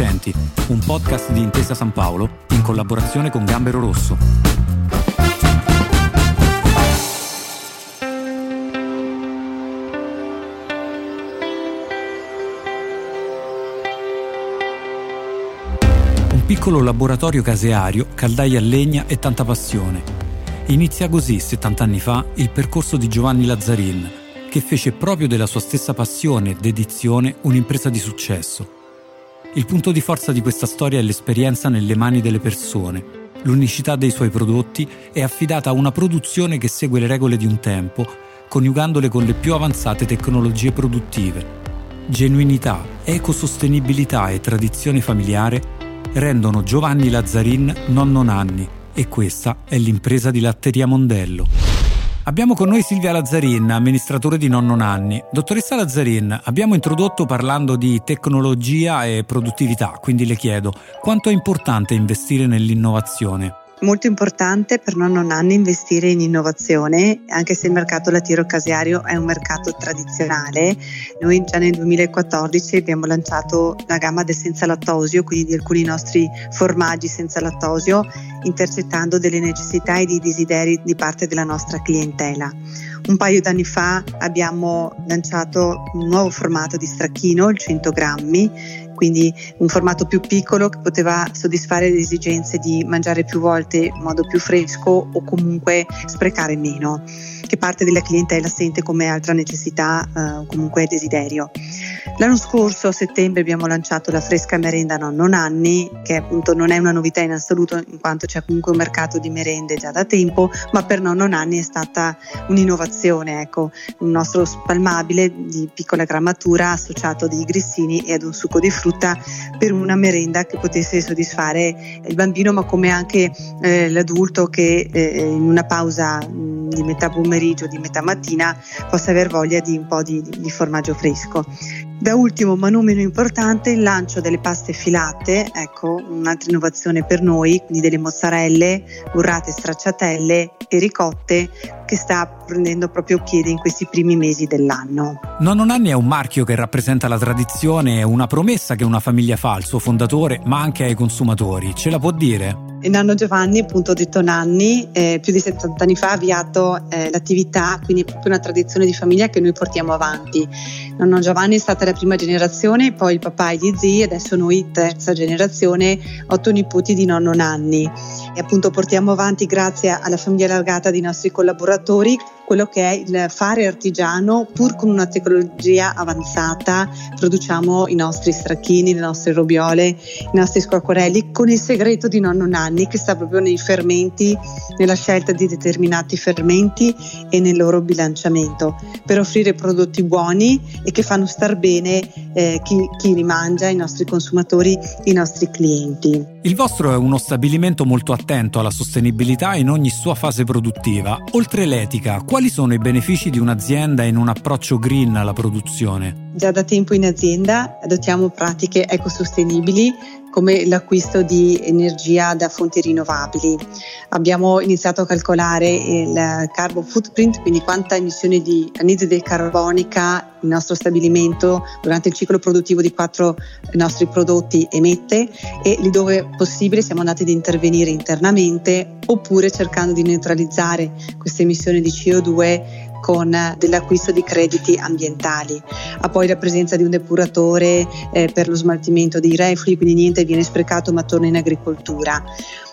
Accenti, un podcast di Intesa San Paolo in collaborazione con Gambero Rosso. Un piccolo laboratorio caseario, caldaia a legna e tanta passione. Inizia così, 70 anni fa, il percorso di Giovanni Lazzarin, che fece proprio della sua stessa passione e dedizione un'impresa di successo. Il punto di forza di questa storia è l'esperienza nelle mani delle persone. L'unicità dei suoi prodotti è affidata a una produzione che segue le regole di un tempo, coniugandole con le più avanzate tecnologie produttive. Genuinità, ecosostenibilità e tradizione familiare rendono Giovanni Lazzarin nonno Nanni e questa è l'impresa di Latteria Mondello. Abbiamo con noi Silvia Lazzarin, amministratore di Nonno Nanni. Dottoressa Lazzarin, abbiamo introdotto parlando di tecnologia e produttività, quindi le chiedo quanto è importante investire nell'innovazione? Molto importante per nonno Nanni investire in innovazione, anche se il mercato lattiero-caseario è un mercato tradizionale. Noi già nel 2014 abbiamo lanciato la gamma del senza lattosio, quindi di alcuni nostri formaggi senza lattosio, intercettando delle necessità e dei desideri di parte della nostra clientela. Un paio d'anni fa abbiamo lanciato un nuovo formato di stracchino, il 100 grammi, quindi un formato più piccolo che poteva soddisfare le esigenze di mangiare più volte in modo più fresco o comunque sprecare meno, che parte della clientela sente come altra necessità eh, o comunque desiderio. L'anno scorso a settembre abbiamo lanciato la fresca merenda nonno Nanni, che appunto non è una novità in assoluto in quanto c'è comunque un mercato di merende già da tempo, ma per nonno Nanni è stata un'innovazione, ecco, un nostro spalmabile di piccola grammatura associato a dei grissini e ad un succo di frutta per una merenda che potesse soddisfare il bambino, ma come anche eh, l'adulto che eh, in una pausa mh, di metà pomeriggio, di metà mattina possa aver voglia di un po' di, di formaggio fresco. Da ultimo, ma non meno importante, il lancio delle paste filate, ecco un'altra innovazione per noi, quindi delle mozzarelle, burrate, stracciatelle e ricotte che sta prendendo proprio piede in questi primi mesi dell'anno. Nonno Nanni è un marchio che rappresenta la tradizione e una promessa che una famiglia fa al suo fondatore, ma anche ai consumatori. Ce la può dire? Il nonno Giovanni, appunto detto Nanni, eh, più di 70 anni fa ha avviato eh, l'attività, quindi è proprio una tradizione di famiglia che noi portiamo avanti. Nonno Giovanni è stata la prima generazione, poi il papà e gli zii, adesso noi terza generazione, otto nipoti di nonno Nanni. E appunto portiamo avanti grazie alla famiglia allargata dei nostri collaboratori Católica quello che è il fare artigiano, pur con una tecnologia avanzata, produciamo i nostri stracchini, le nostre robiole, i nostri squacquarelli con il segreto di nonno Nanni che sta proprio nei fermenti, nella scelta di determinati fermenti e nel loro bilanciamento, per offrire prodotti buoni e che fanno star bene eh, chi, chi li mangia, i nostri consumatori, i nostri clienti. Il vostro è uno stabilimento molto attento alla sostenibilità in ogni sua fase produttiva. Oltre l'etica, quali sono i benefici di un'azienda in un approccio green alla produzione? Già da tempo in azienda adottiamo pratiche ecosostenibili come l'acquisto di energia da fonti rinnovabili. Abbiamo iniziato a calcolare il carbon footprint, quindi quanta emissione di anidride carbonica il nostro stabilimento durante il ciclo produttivo di quattro nostri prodotti emette e lì dove possibile siamo andati ad intervenire internamente oppure cercando di neutralizzare queste emissioni di CO2 con dell'acquisto di crediti ambientali. Ha poi la presenza di un depuratore eh, per lo smaltimento dei reflui, quindi niente viene sprecato ma torna in agricoltura.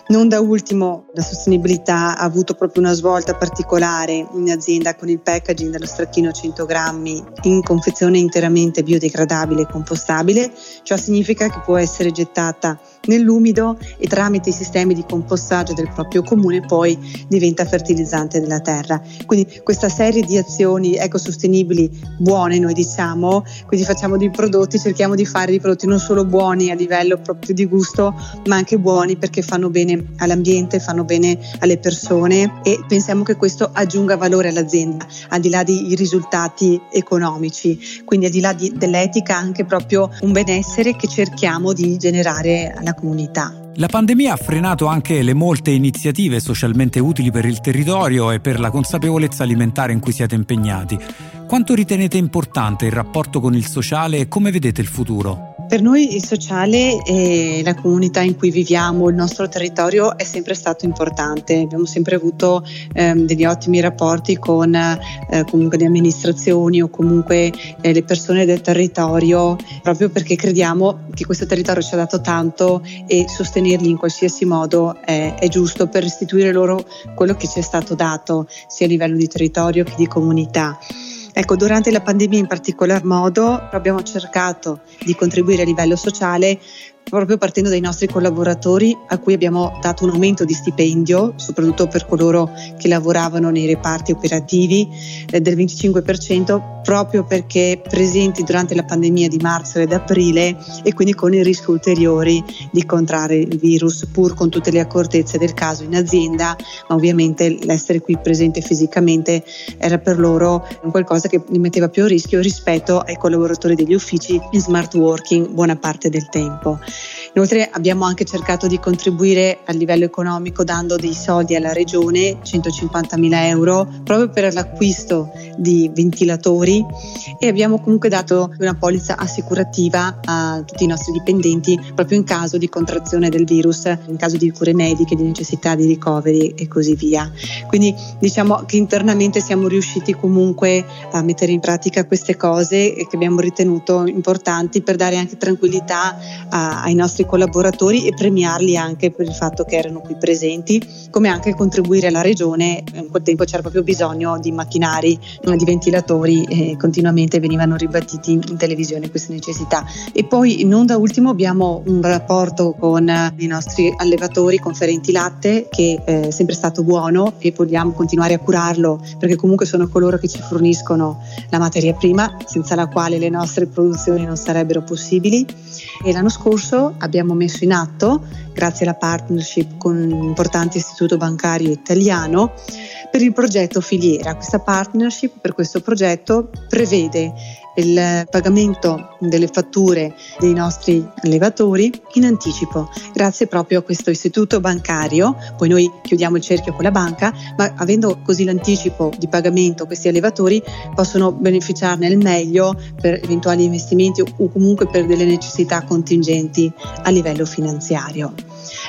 Non da ultimo la sostenibilità ha avuto proprio una svolta particolare in azienda con il packaging dello stracchino 100 grammi in confezione interamente biodegradabile e compostabile. Ciò significa che può essere gettata nell'umido e tramite i sistemi di compostaggio del proprio comune poi diventa fertilizzante della terra. Quindi questa serie di azioni ecosostenibili buone noi diciamo, quindi facciamo dei prodotti, cerchiamo di fare dei prodotti non solo buoni a livello proprio di gusto, ma anche buoni perché fanno bene all'ambiente, fanno bene alle persone e pensiamo che questo aggiunga valore all'azienda, al di là dei risultati economici, quindi al di là di, dell'etica anche proprio un benessere che cerchiamo di generare alla comunità. La pandemia ha frenato anche le molte iniziative socialmente utili per il territorio e per la consapevolezza alimentare in cui siete impegnati. Quanto ritenete importante il rapporto con il sociale e come vedete il futuro? Per noi il sociale e la comunità in cui viviamo, il nostro territorio è sempre stato importante. Abbiamo sempre avuto ehm, degli ottimi rapporti con eh, comunque le amministrazioni o comunque eh, le persone del territorio, proprio perché crediamo che questo territorio ci ha dato tanto e sostenerli in qualsiasi modo è, è giusto per restituire loro quello che ci è stato dato, sia a livello di territorio che di comunità. Ecco, durante la pandemia in particolar modo abbiamo cercato di contribuire a livello sociale proprio partendo dai nostri collaboratori a cui abbiamo dato un aumento di stipendio, soprattutto per coloro che lavoravano nei reparti operativi, eh, del 25%, proprio perché presenti durante la pandemia di marzo ed aprile e quindi con il rischio ulteriori di contrarre il virus, pur con tutte le accortezze del caso in azienda, ma ovviamente l'essere qui presente fisicamente era per loro qualcosa che li metteva più a rischio rispetto ai collaboratori degli uffici in smart working buona parte del tempo. Inoltre abbiamo anche cercato di contribuire a livello economico dando dei soldi alla regione, 150 mila euro, proprio per l'acquisto di ventilatori e abbiamo comunque dato una polizza assicurativa a tutti i nostri dipendenti proprio in caso di contrazione del virus, in caso di cure mediche, di necessità di ricoveri e così via. Quindi diciamo che internamente siamo riusciti comunque a mettere in pratica queste cose che abbiamo ritenuto importanti per dare anche tranquillità a, ai nostri collaboratori e premiarli anche per il fatto che erano qui presenti, come anche contribuire alla regione. In quel tempo c'era proprio bisogno di macchinari, di ventilatori e continuamente venivano ribattiti in televisione queste necessità. E poi non da ultimo abbiamo un rapporto con i nostri allevatori conferenti latte che è sempre stato buono e vogliamo continuare a curarlo perché comunque sono coloro che ci forniscono la materia prima senza la quale le nostre produzioni non sarebbero possibili. E l'anno scorso abbiamo messo in atto, grazie alla partnership con un importante istituto bancario italiano, per il progetto Filiera. Questa partnership per questo progetto prevede il pagamento delle fatture dei nostri allevatori in anticipo, grazie proprio a questo istituto bancario. Poi noi chiudiamo il cerchio con la banca, ma avendo così l'anticipo di pagamento questi allevatori possono beneficiarne al meglio per eventuali investimenti o comunque per delle necessità contingenti a livello finanziario.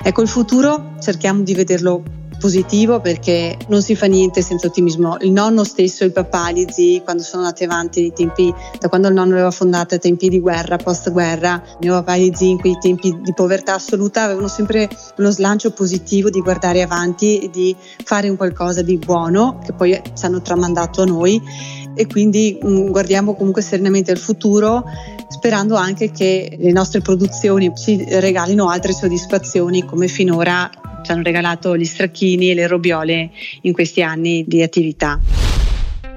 Ecco, il futuro cerchiamo di vederlo positivo perché non si fa niente senza ottimismo. Il nonno stesso, il papà, gli zii, quando sono andati avanti nei tempi, da quando il nonno aveva fondato ai tempi di guerra, post guerra, mio papà e gli zii in quei tempi di povertà assoluta avevano sempre uno slancio positivo di guardare avanti e di fare un qualcosa di buono che poi ci hanno tramandato a noi e quindi mh, mm, guardiamo comunque serenamente al futuro sperando anche che le nostre produzioni ci regalino altre soddisfazioni come finora ci hanno regalato gli stracchini e le robiole in questi anni di attività.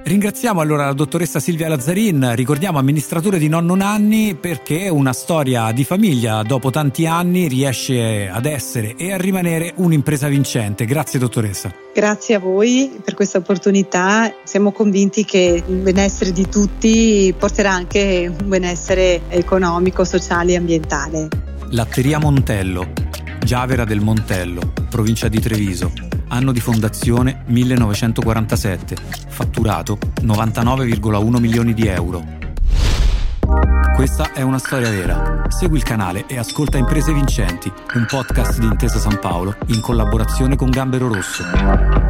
Ringraziamo allora la dottoressa Silvia Lazzarin, ricordiamo amministratore di Nonno Nanni perché una storia di famiglia dopo tanti anni riesce ad essere e a rimanere un'impresa vincente. Grazie dottoressa. Grazie a voi per questa opportunità, siamo convinti che il benessere di tutti porterà anche un benessere economico, sociale e ambientale. Latteria Montello, Giavera del Montello, provincia di Treviso. Anno di fondazione 1947. Fatturato 99,1 milioni di euro. Questa è una storia vera. Segui il canale e ascolta Imprese Vincenti, un podcast di Intesa San Paolo in collaborazione con Gambero Rosso.